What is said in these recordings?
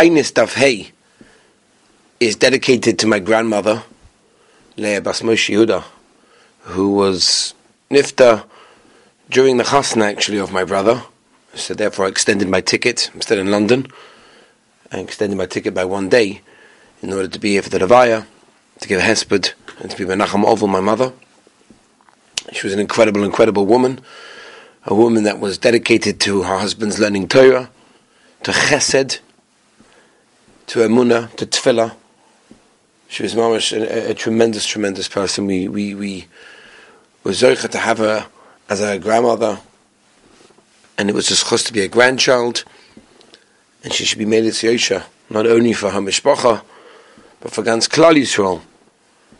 Tainis Daf Hey is dedicated to my grandmother, Leah Bas Moshe Yehuda, who was nifta during the chasna actually of my brother. So therefore I extended my ticket. I'm still in London. I extended my ticket by one day in order to be here for the Ravaya, to give a hesped, and to be Menachem Oval, my mother. She was an incredible, incredible woman. A woman that was dedicated to her husband's learning Torah, to chesed, to Emunah, to Tefillah. She was mamash a, a, tremendous, tremendous person. We we we were zoicha to have her as our grandmother, and it was just chus to be a grandchild, and she should be made a Yosha, not only for her mishpacha, but for ganz Klal Yisrael,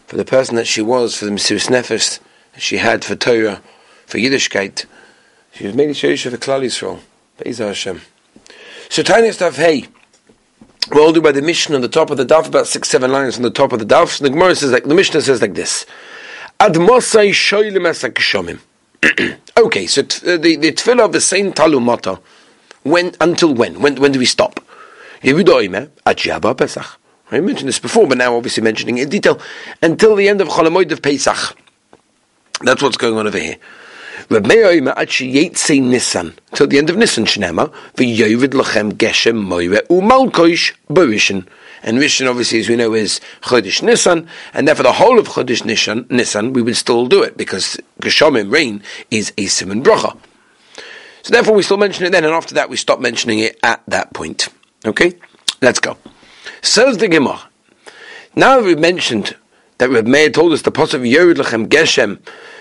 for the person that she was, for the Mesiris Nefesh that she had for Torah, for Yiddishkeit. She was made a Yosha for Klal Yisrael. Be'ezah Hashem. So tiny stuff, hey. We're all do by the Mishnah on the top of the daf, about six, seven lines on the top of the daf. So the Gemara says like the Mishnah says like this: Ad mosai shoylim Okay, so t- uh, the the tefillah of the same talumata. When until when? When when do we stop? Pesach. I mentioned this before, but now obviously mentioning it in detail until the end of Cholamoid of Pesach. That's what's going on over here. Nisan till the end of Nissan Nisan Shnema v'yovid lachem geshem moire umalkoish barishin. And Rishon, obviously, as we know, is Chodesh Nisan, and therefore the whole of Chodesh Nisan we would still do it because Geshomim rain is a simon bracha. So therefore, we still mention it then, and after that, we stop mentioning it at that point. Okay, let's go. Says the Gemara. Now we've mentioned that Reb Meir told us the pasuk Yored Lachem Geshem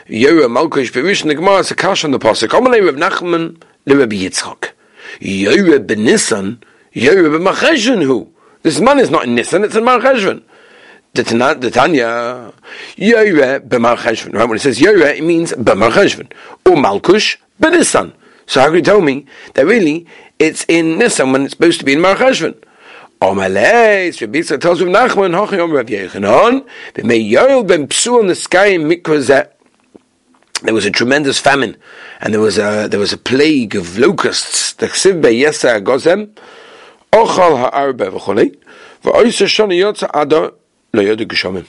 Yora Malkish Perish the Gemara is a kash on the pasuk. Amalei Reb Nachman le Reb Yitzchak. Yora ben Nisan, Yora ben Macheshvan who? This man is not in Nisan, it's in Macheshvan. The Tanya, Yora ben Macheshvan. Right, when it says Yora, it means ben Macheshvan. Or Malkush ben Nisan. So how can you tell me that really it's in Nisan when it's supposed to be in Macheshvan? Omalei, Rabbi Yitzchak tells Reb Nachman, Hochayom Rav Yechanan, B'mei Yoel ben Psu on the sky in Mikvah there was a tremendous famine, and there was a there was a plague of locusts. The chsiv beyesa gozem, ochal ha'arbe v'cholei, v'oisa shani yotza adar lo yodu geshomim.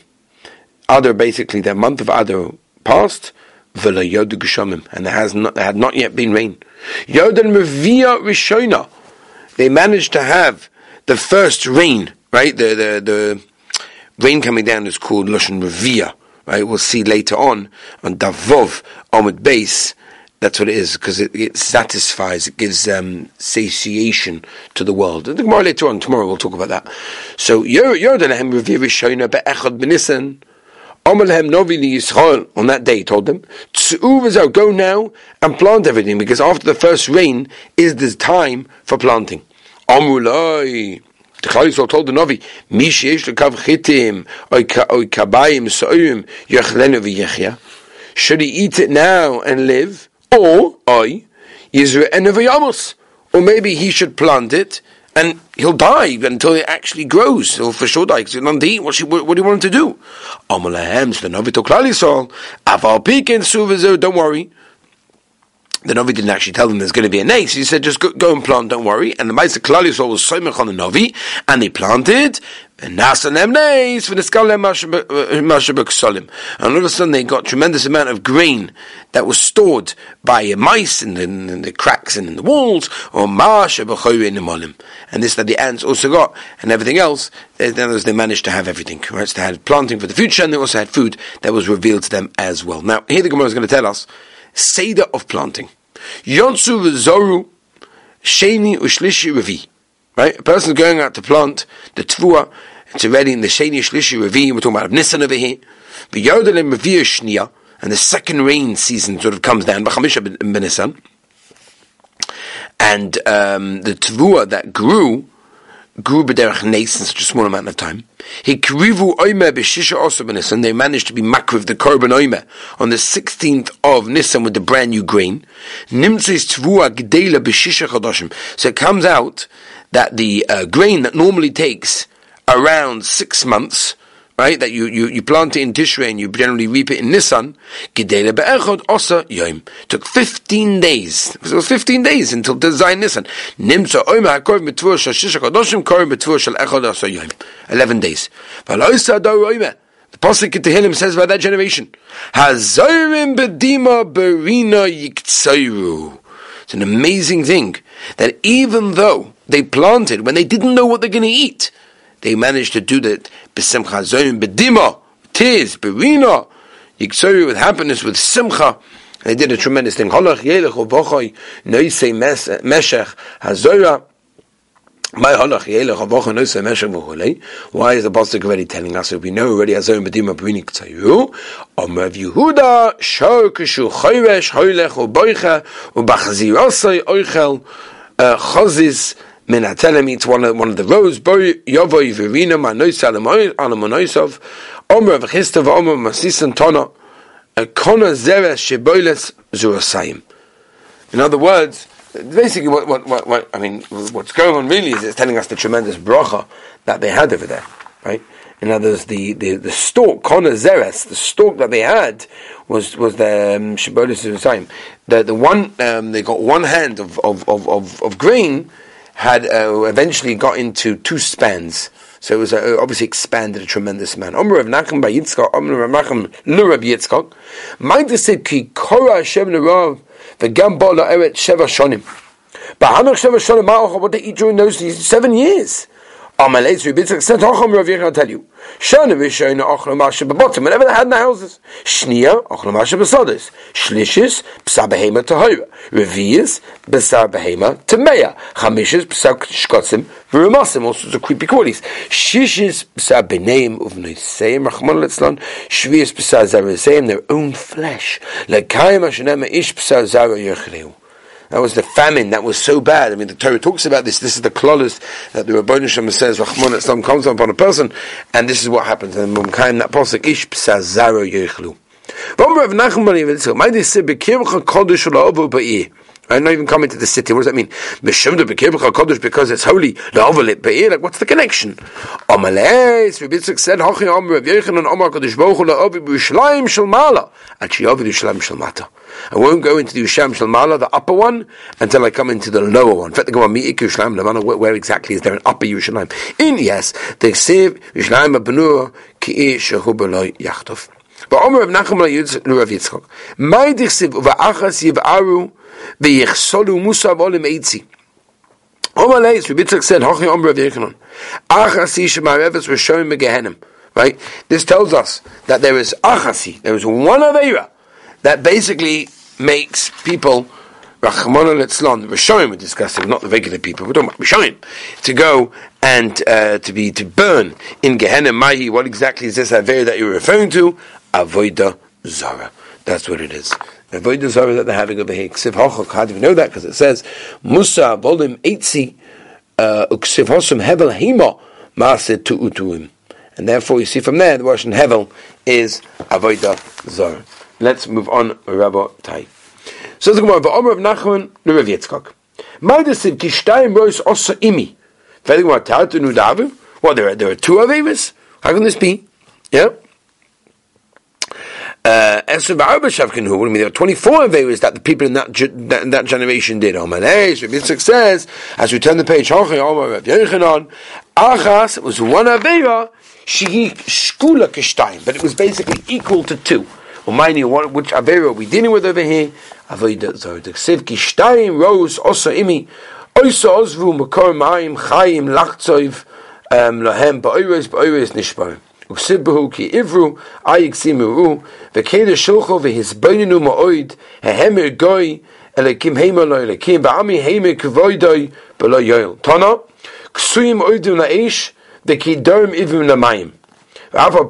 Adar, basically, the month of Adar passed, v'lo yodu geshomim, and there has not there had not yet been rain. Yodan mevia rishona, they managed to have the first rain, right? The the the rain coming down is called lashon revia Right? We'll see later on on Davov Omid base. That's what it is because it, it, satisfies, it gives um, satiation to the world. The Gemara later on tomorrow we'll talk about that. So Yordanehem Revier Rishona Be'echad Benisan. Amalhem Novi Yisrael on that day told them, go now and plant everything because after the first rain is the time for planting. Amulai the Chayisol told the Novi, lekav chitim, kabayim v'yechya. Should he eat it now and live? Or, v'yamos. Or maybe he should plant it and he'll die until it actually grows. He'll for sure die because he'll eat. What, what, what do you want him to do? Amalahem, so the Novi told Klalisol, Aval pikin suvizu, don't worry the Novi didn't actually tell them there's going to be a nace. He said, just go, go and plant, don't worry. And the Maisa Klal was so much on the Novi, and they planted, solim. Uh, and all of a sudden they got tremendous amount of grain that was stored by mice in the, in the cracks and in the walls, or. And this that the ants also got, and everything else, then they managed to have everything. Right? So they had planting for the future, and they also had food that was revealed to them as well. Now, here the Gemara is going to tell us, Seder of planting. Yonsu v'zoru sheni ushlishi revi. Right? A person going out to plant the tvua, it's already in the sheni ushlishi revi, we're talking about Nissan over here. V'yodelim revi shnia, and the second rain season sort of comes down, b'chamisha b'nisan. And um, the tvua that grew, grew b'derech nes in such a small amount of time. He Hikrivu oime b'shisha also b'nisan. They managed to be makriv the korban oime on the 16th of Nisan with the brand new grain. Nimtzis tvua g'deila b'shisha chodoshim. So it comes out that the uh, grain that normally takes around six months, right? That you, you, you plant it in Tishrei and you generally reap it in Nisan. Gedele be'echod osa. Took 15 days. because It was 15 days until the Zayin Nisan. Nimsa shal shal osa yom. 11 days. V'aloisa do. The Pasuk in Tehillim says about that generation, Hazorim bedima berina. It's an amazing thing that even though they planted when they didn't know what they're going to eat, they managed to do that. B'simcha zoyim bedima, tiz, berina, yiktsayu with happiness, with simcha. They did a tremendous thing. Holach yelech uvochoy noisei meshech hazorah why is the Pasuk already telling us if we know already Azor Medima Brinik Tzayu? Omer Yehuda Shor Kishu Choyresh Hoylech Uboicha Oichel uh, Chozis Min Atelem it's one of, one of the rows Omer Masisan Kona Sheboiles Zurasayim. In other words, basically what, what, what, what, I mean, what's going on really is it's telling us the tremendous bracha that they had over there, right? In other words, the, the, the stalk, Kona Zeres, the stalk that they had was, was the um, Shabbolis The, the one, um, they got one hand of, of, of, of, of grain, had uh, eventually got into two spans. So it was uh, obviously expanded a tremendous amount. Omer of Nachum by Yitzchak, of Nachum l'Rab Yitzchak. Said, Ki Korah Hashem l'Rav v'gam bo Eret sheva shonim. But Hanuk sheva shonim ma'ocha, what they eat during those seven years? Amalei Rabbi Yitzchak said, "Hacham Rav Yechon, I'll tell you. Shana v'shayna ochla masha b'bottom. Whatever they had in the houses. Shnia ochla masha b'sodas. Shlishis b'sar behema tahira. Revius b'sar behema tameya. Chamishis b'sar shkotzim v'rumasim. All sorts of creepy qualities. Shishis b'sar b'neim uv'noiseim rachman letzlan. Shvius b'sar zaraseim their own flesh. Lekayim ashenema ish b'sar zara yechleu. That was the famine that was so bad. I mean, the Torah talks about this. This is the klolis that the Rabbi Shem says, Rahman Islam comes upon a person, and this is what happens. And Mumkaim, that posik, Ish psazaro yechlu. V'omer Rav Nachman Yitzchak, May they Bekircha kodesh la'ovu ba'ir. I'm not even coming to the city. What does that mean? Because it's holy. Like, what's the connection? Yushalayim. I won't go into the Yusham Shalmala, the upper one, until I come into the lower one. In fact, matter where exactly is there an upper Yushalayim. In, yes, they say Yushlayim Abanur, Ki'i Shehu Beloi Yachtov. But Omer of Nachum Rav Yitzchok. Mai dichsiv va'achas yiv'aru v'yichsolu musa v'olim eitzi. Omer Leis, Rabbi Yitzchak said, Hochi Omer of Yechanon. Achas yishmareves were showing me Right? This tells us that there is achasi, there is one Aveira, that basically makes people Rachmana Litzlan, the Rishonim we're discussing, not the regular people, we're talking about Rishonim, to go and uh, to be to burn in Gehenna Mahi. What exactly is this Aver that you're referring to? Avoida Zara. That's what it is. Avoida Zara that they're having over here. Ksiv Hochok, how do you know that? Because it says, Musa Volim Eitzi, uh, Uksiv Hosum Hevel Hima, Maase Tu'utuim. And therefore you see from there, the word Hevel is Avoida Zara. Let's move on, Rabbi Tai. So the Gemara, of Nachman, the Rav Yitzchak. Ma'adesiv kishtayim rois osa imi. Well, there are, there are two Avevis. How can this be? Yeah. Uh, there are 24 Averis that the people in that, that, in that generation did. Omer Eish, Rav Yitzchak says, as we turn the page, Achas, was one Avera, Shehi Shkula Kishtayim, but it was basically equal to two. Umayni, what, which Avera are we dealing with over here? Avodah Zarah. The Ksiv Rose Osa Imi Oisa Ozvu Makor Mayim Chayim Lachtzov um, Lahem Ba'oires Ba'oires Nishbar. Uksibahu ki ivru ayik simu v'keda shulcho v'hisbaininu ma'oid hehemer goy elekim heima lo elekim ba'ami hemer kvoidoi b'lo yoel. Tana, ksuyim oidim la'esh v'kidarim ivim la'mayim. Even though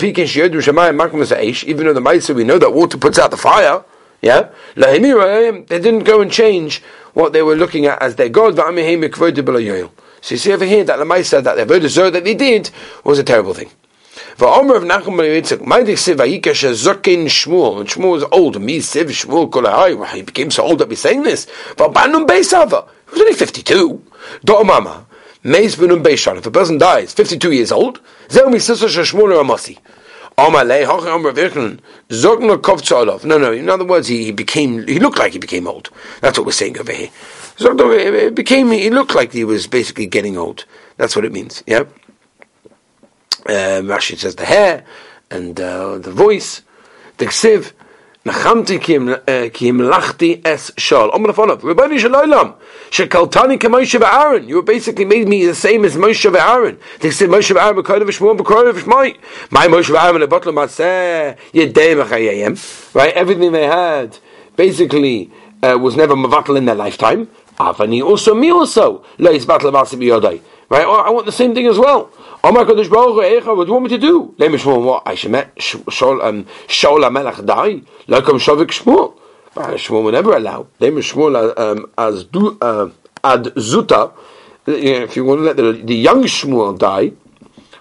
the Maisa, we know that water puts out the fire, yeah? Eh, they didn't go and change what they were looking at as their God. So you see over here that the Maisa, that the Avodah that they did was a terrible thing. Va'omer of Nachum ben Yitzchak, Ma'adik Siv Vayikash Zokin Shmuel, and Shmuel was old, me Siv Shmuel well, he became so old that we're saying this. Va'banum Beisava, he was only 52. Do'omama, Meis Benum Beishan, if a person dies, 52 years old, Zeu Misisa Shmuel Ramasi. No, no. In other words, he, he became. He looked like he became old. That's what we're saying over here. It became. He looked like he was basically getting old. That's what it means. Yeah. Uh, Rashi says the hair and uh, the voice, the ksiv. נחמתי כי המלכתי אס שול. אומר לפניו, ריבונו של עולם, שקלטני כמוישה ואהרון. You basically made me the same as Moshe ואהרון. They said Moshe ואהרון בקודש ושמואל בקודש ושמואל. מה Moshe ואהרון לבוט למעשה ידי מחייהם? Right, everything they had basically uh, was never mavatal in their lifetime. Avani also, me also. לא יסבט למעשה ביודעי. Right, I want the same thing as well. Oh my Kadosh Baruch Hu, what do you want me to do? Let me show what I should met Shaul um Shaul Melech die. Like I'm Shavik Shmuel. Shmuel will never allow. Let me Shmuel um as uh, ad zuta. If you want to let the, the young Shmuel die,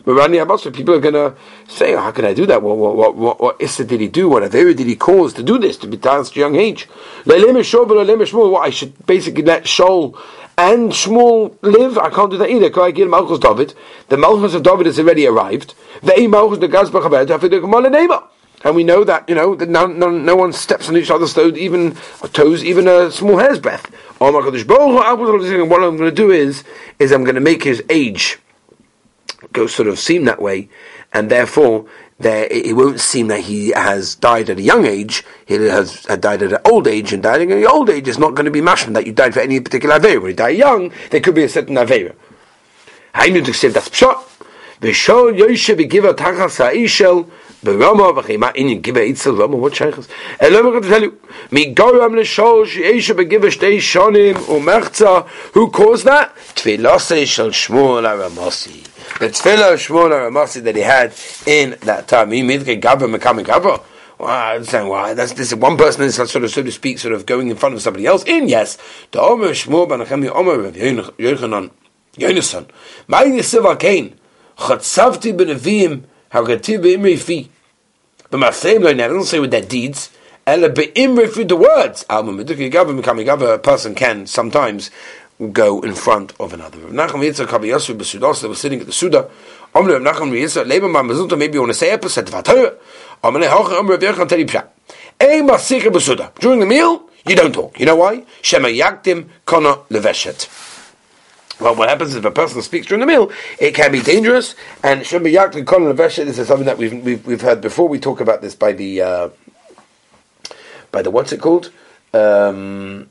but Rani Abbas, people are going to say, oh, how can I do that? What, what, what, what, what Issa did he do? What Avera did he cause to do this, to be at a young age? What I should basically let Shaul and Shmuel live. I can't do that either. Can I get Malchus David? The Malchus of David has already arrived. And we know that you know that no, no, no one steps on each other's toes, even toes, even a small hair's breadth. Oh my God! What I'm going to do is, is I'm going to make his age go sort of seem that way, and therefore there it won't seem that he has died at a young age. He has died at an old age, and dying at an old age is not going to be mashman that you died for any particular avera. When you die young, there could be a certain avera. Hainu to say that's pshat. V'shol Yoshe v'giva tachas ha'ishel ברמה וכי מה עניין גיבה איצל רמה what שייכס אלא אומר to tell you מגורם לשול שישו בגיבה שתי שונים ומחצה who caused that? תפילוסי של שמואל הרמוסי the tefillah Shmuel Ramasi that he had in that time. He made gabba mekame gabba. I understand why. That's this one person is sort of, so to speak, sort of going in front of somebody else. In yes, the Omer Shmuel ben Achem Omer Rav Yochanan Yonason. My Yisiv Kain Chatzavti ben Avim Hagativ beimri fi. But my same line, I don't say with their deeds. Ela beimri fi the words. Alma meduki gabba mekame gabba. A person can sometimes go in front of another. Nachum Yitzhak Kabi Yosef Besudos, they were sitting at the Suda. Rav Nachum Ma Mezunta, maybe you want to say episode, Vatayr. Omle Hoch Omle Rav Yechon Teli Pshat. Besuda. During the meal, you don't talk. You know why? Shema Yaktim Kona Leveshet. Well, what happens is if a person speaks during the meal? It can be dangerous, and Shema Yaktim Kona Leveshet this is something that we've, we've, we've heard before. We talk about this by the, uh, by the, what's it called? Um,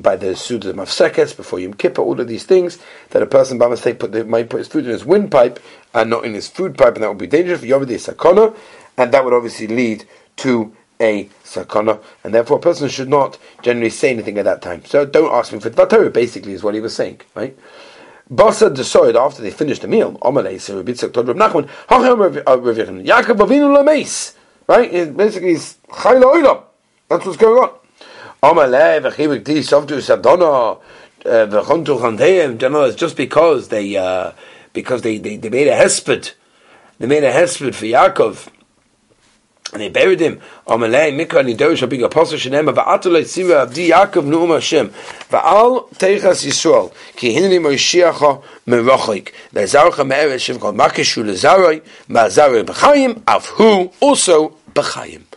by the Suda Mafsekes, before Yom Kippur, all of these things, that a person by mistake put the, might put his food in his windpipe and not in his food pipe, and that would be dangerous for Yovadi Sakona, and that would obviously lead to a sakana, and therefore a person should not generally say anything at that time. So don't ask me for the basically is what he was saying, right? Basa decided after they finished the meal, uh, Yaakov Avinu right? Basically, That's what's going on. Amalei v'chibik di sovdu uh, v'chontu chanteim. It's just because they uh, because they, they, they made a hesped, they made a hesped for Yaakov. And they buried him. Amalei mikra nidosh shall be a apostle shenem va'atulei tzivah avdi Yaakov nu'um Hashem va'al teichas Yisrael ki hinni moshiacha merachik le'zarcha me'eretz shem kol makeshu le'zaroi ma'zaroi b'chayim av hu also b'chayim.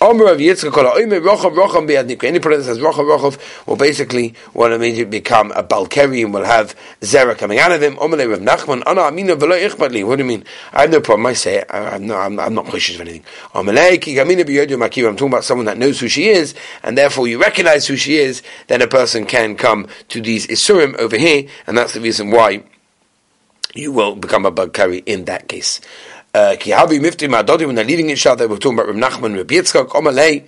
Omer of Yitzchak Kol Omer. Any person that says Rochav Rochav will basically want to immediately become a Balkari and will have Zera coming out of him. Omer Rav Nachman Ana Amina Velo Ichbadli. What do you mean? I have no problem. I say it. I'm not. I'm, I'm not cautious of anything. Omer Ki Gamina Biyodu Makiv. I'm talking about someone that knows who she is, and therefore you recognize who she is. Then a person can come to these Isurim over here, and that's the reason why you will become a Balkari in that case. Uh, ki havi mifti ma'adodi when they're leaving each other, we're talking about Reb Nachman, Reb Yitzchak, Omalei,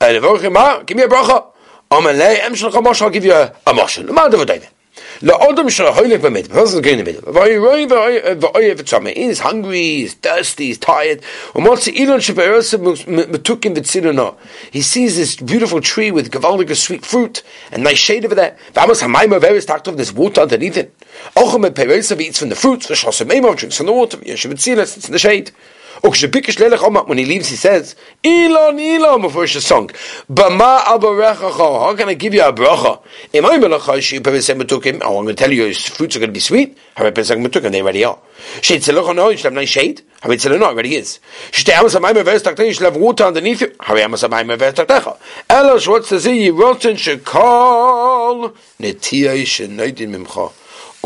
uh, give me a bracha. Omalei, em shalcha moshe, I'll give you a, a moshe. L'mad of a La'odom shal hoylek b'mit. The person's going in the middle. V'ayiroi v'oyev v'tzame. He's hungry, he's thirsty, he's tired. U'motzi ilon shebe'eroseh metukim v'tzirona. He sees this beautiful tree with gavaldic sweet fruit and nice shade over there. V'amos hamayim of eres taktov, there's water underneath it. Ochem me'pe'eroseh eats from the fruits. Eimov drinks from the water. Yeshiv v'tzilas, it's in the shade. When he leaves, he says, Elon, Elon, before a song. Bama How can I give you a bracha? Oh, I'm going to tell you his fruits are going to be sweet. And they already are. Shade should have nice shade. It already is. Shtei amas have water underneath you. Hari amas hamayim averes taktecha. Elos, what's the zi, rotten shekol, netiyah mimcha.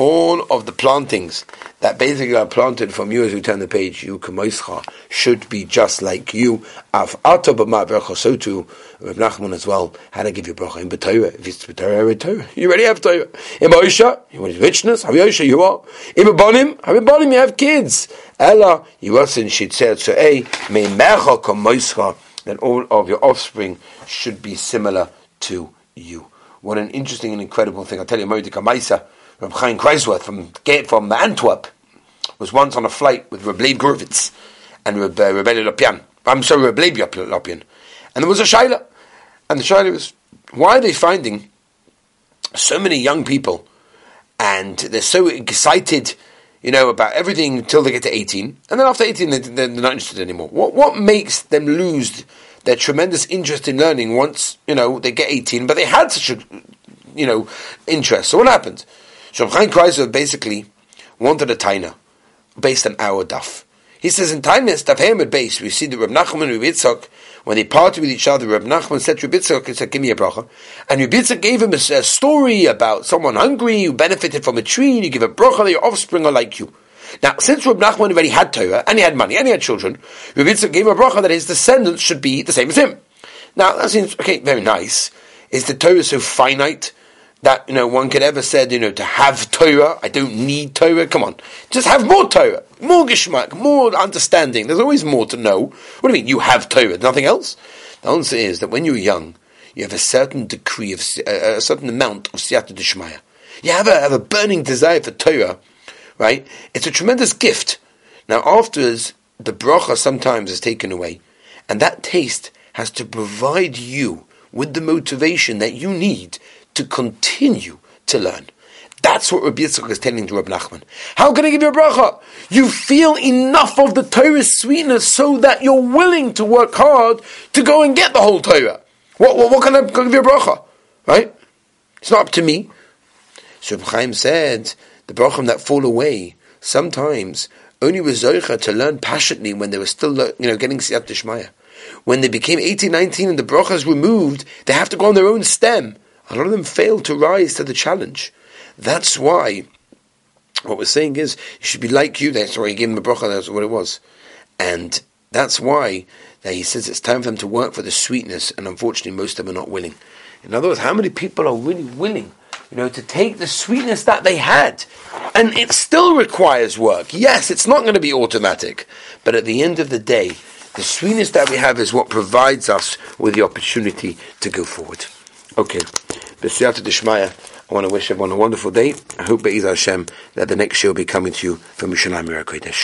All of the plantings that basically are planted from you as you turn the page, you kamoischa, should be just like you. Af ato b'ma so too, Reb Nachman as well, how to give you bracha in b'torah. If it's b'torah, Torah. You already have Torah. In Moshe, you want richness, have Yosha, you are. In B'bonim, have B'bonim, you have kids. Ella, you also in Shitzer Tzu'ei, me mecha kamoischa, that all of your offspring should be similar to you. What an interesting and incredible thing. I'll tell you, Mordecai Maisa, Reb Chaim Kreiswirth from, from Antwerp was once on a flight with Reb Leib Gurvitz and Reb, uh, Lopian. I'm sorry, Reb Lopian. And there was a Shaila. And the Shaila was, why are they finding so many young people and they're so excited, you know, about everything until they get to 18. And then after 18, they, they're not interested anymore. What, what makes them lose their tremendous interest in learning once, you know, they get 18, but they had such a, you know, interest. So what happened? Shem Chaim Kreisler basically wanted a taina based on our daf. He says in Tainis daf Hamid base we see the Reb Nachman and Reb Yitzchak when they parted with each other. Reb Nachman said to Reb Yitzchak, he said, "Give me a bracha," and Reb Yitzchak gave him a, a, story about someone hungry who benefited from a tree, and you give a bracha that your offspring are like you. Now, since Reb Nachman already had Torah and he had money and he had children, Reb Yitzchak gave him a bracha that his descendants should be the same as him. Now that seems okay, very nice. Is the Torah so finite? That you know one could ever said you know to have Torah. I don't need Torah. Come on, just have more Torah, more Gishmak, more understanding. There's always more to know. What do you mean you have Torah? Nothing else. The answer is that when you're young, you have a certain degree of uh, a certain amount of siyata dishmaya. You have a have a burning desire for Torah, right? It's a tremendous gift. Now afterwards, the bracha sometimes is taken away, and that taste has to provide you with the motivation that you need to continue to learn. That's what Rabbi Yitzchak is telling to Rabbi Nachman. How can I give you a bracha? You feel enough of the Torah's sweetness so that you're willing to work hard to go and get the whole Torah. What, what, what can I give you a bracha? Right? It's not up to me. So Chaim said, the brachim that fall away sometimes only was Zoicha to learn passionately when they were still you know, getting Siyat Dishmaya. When they became 18, 19 and the bracha is removed, they have to go on their own stem a lot of them fail to rise to the challenge. That's why what we're saying is you should be like you. That's why he gave him a bracha. That's what it was, and that's why that he says it's time for them to work for the sweetness. And unfortunately, most of them are not willing. In other words, how many people are really willing, you know, to take the sweetness that they had, and it still requires work. Yes, it's not going to be automatic, but at the end of the day, the sweetness that we have is what provides us with the opportunity to go forward. Okay. B'siyata Dishmaya, I want to wish everyone a wonderful day. I hope Be'ez Hashem that the next year will be coming to you from Mishalayim Kodesh.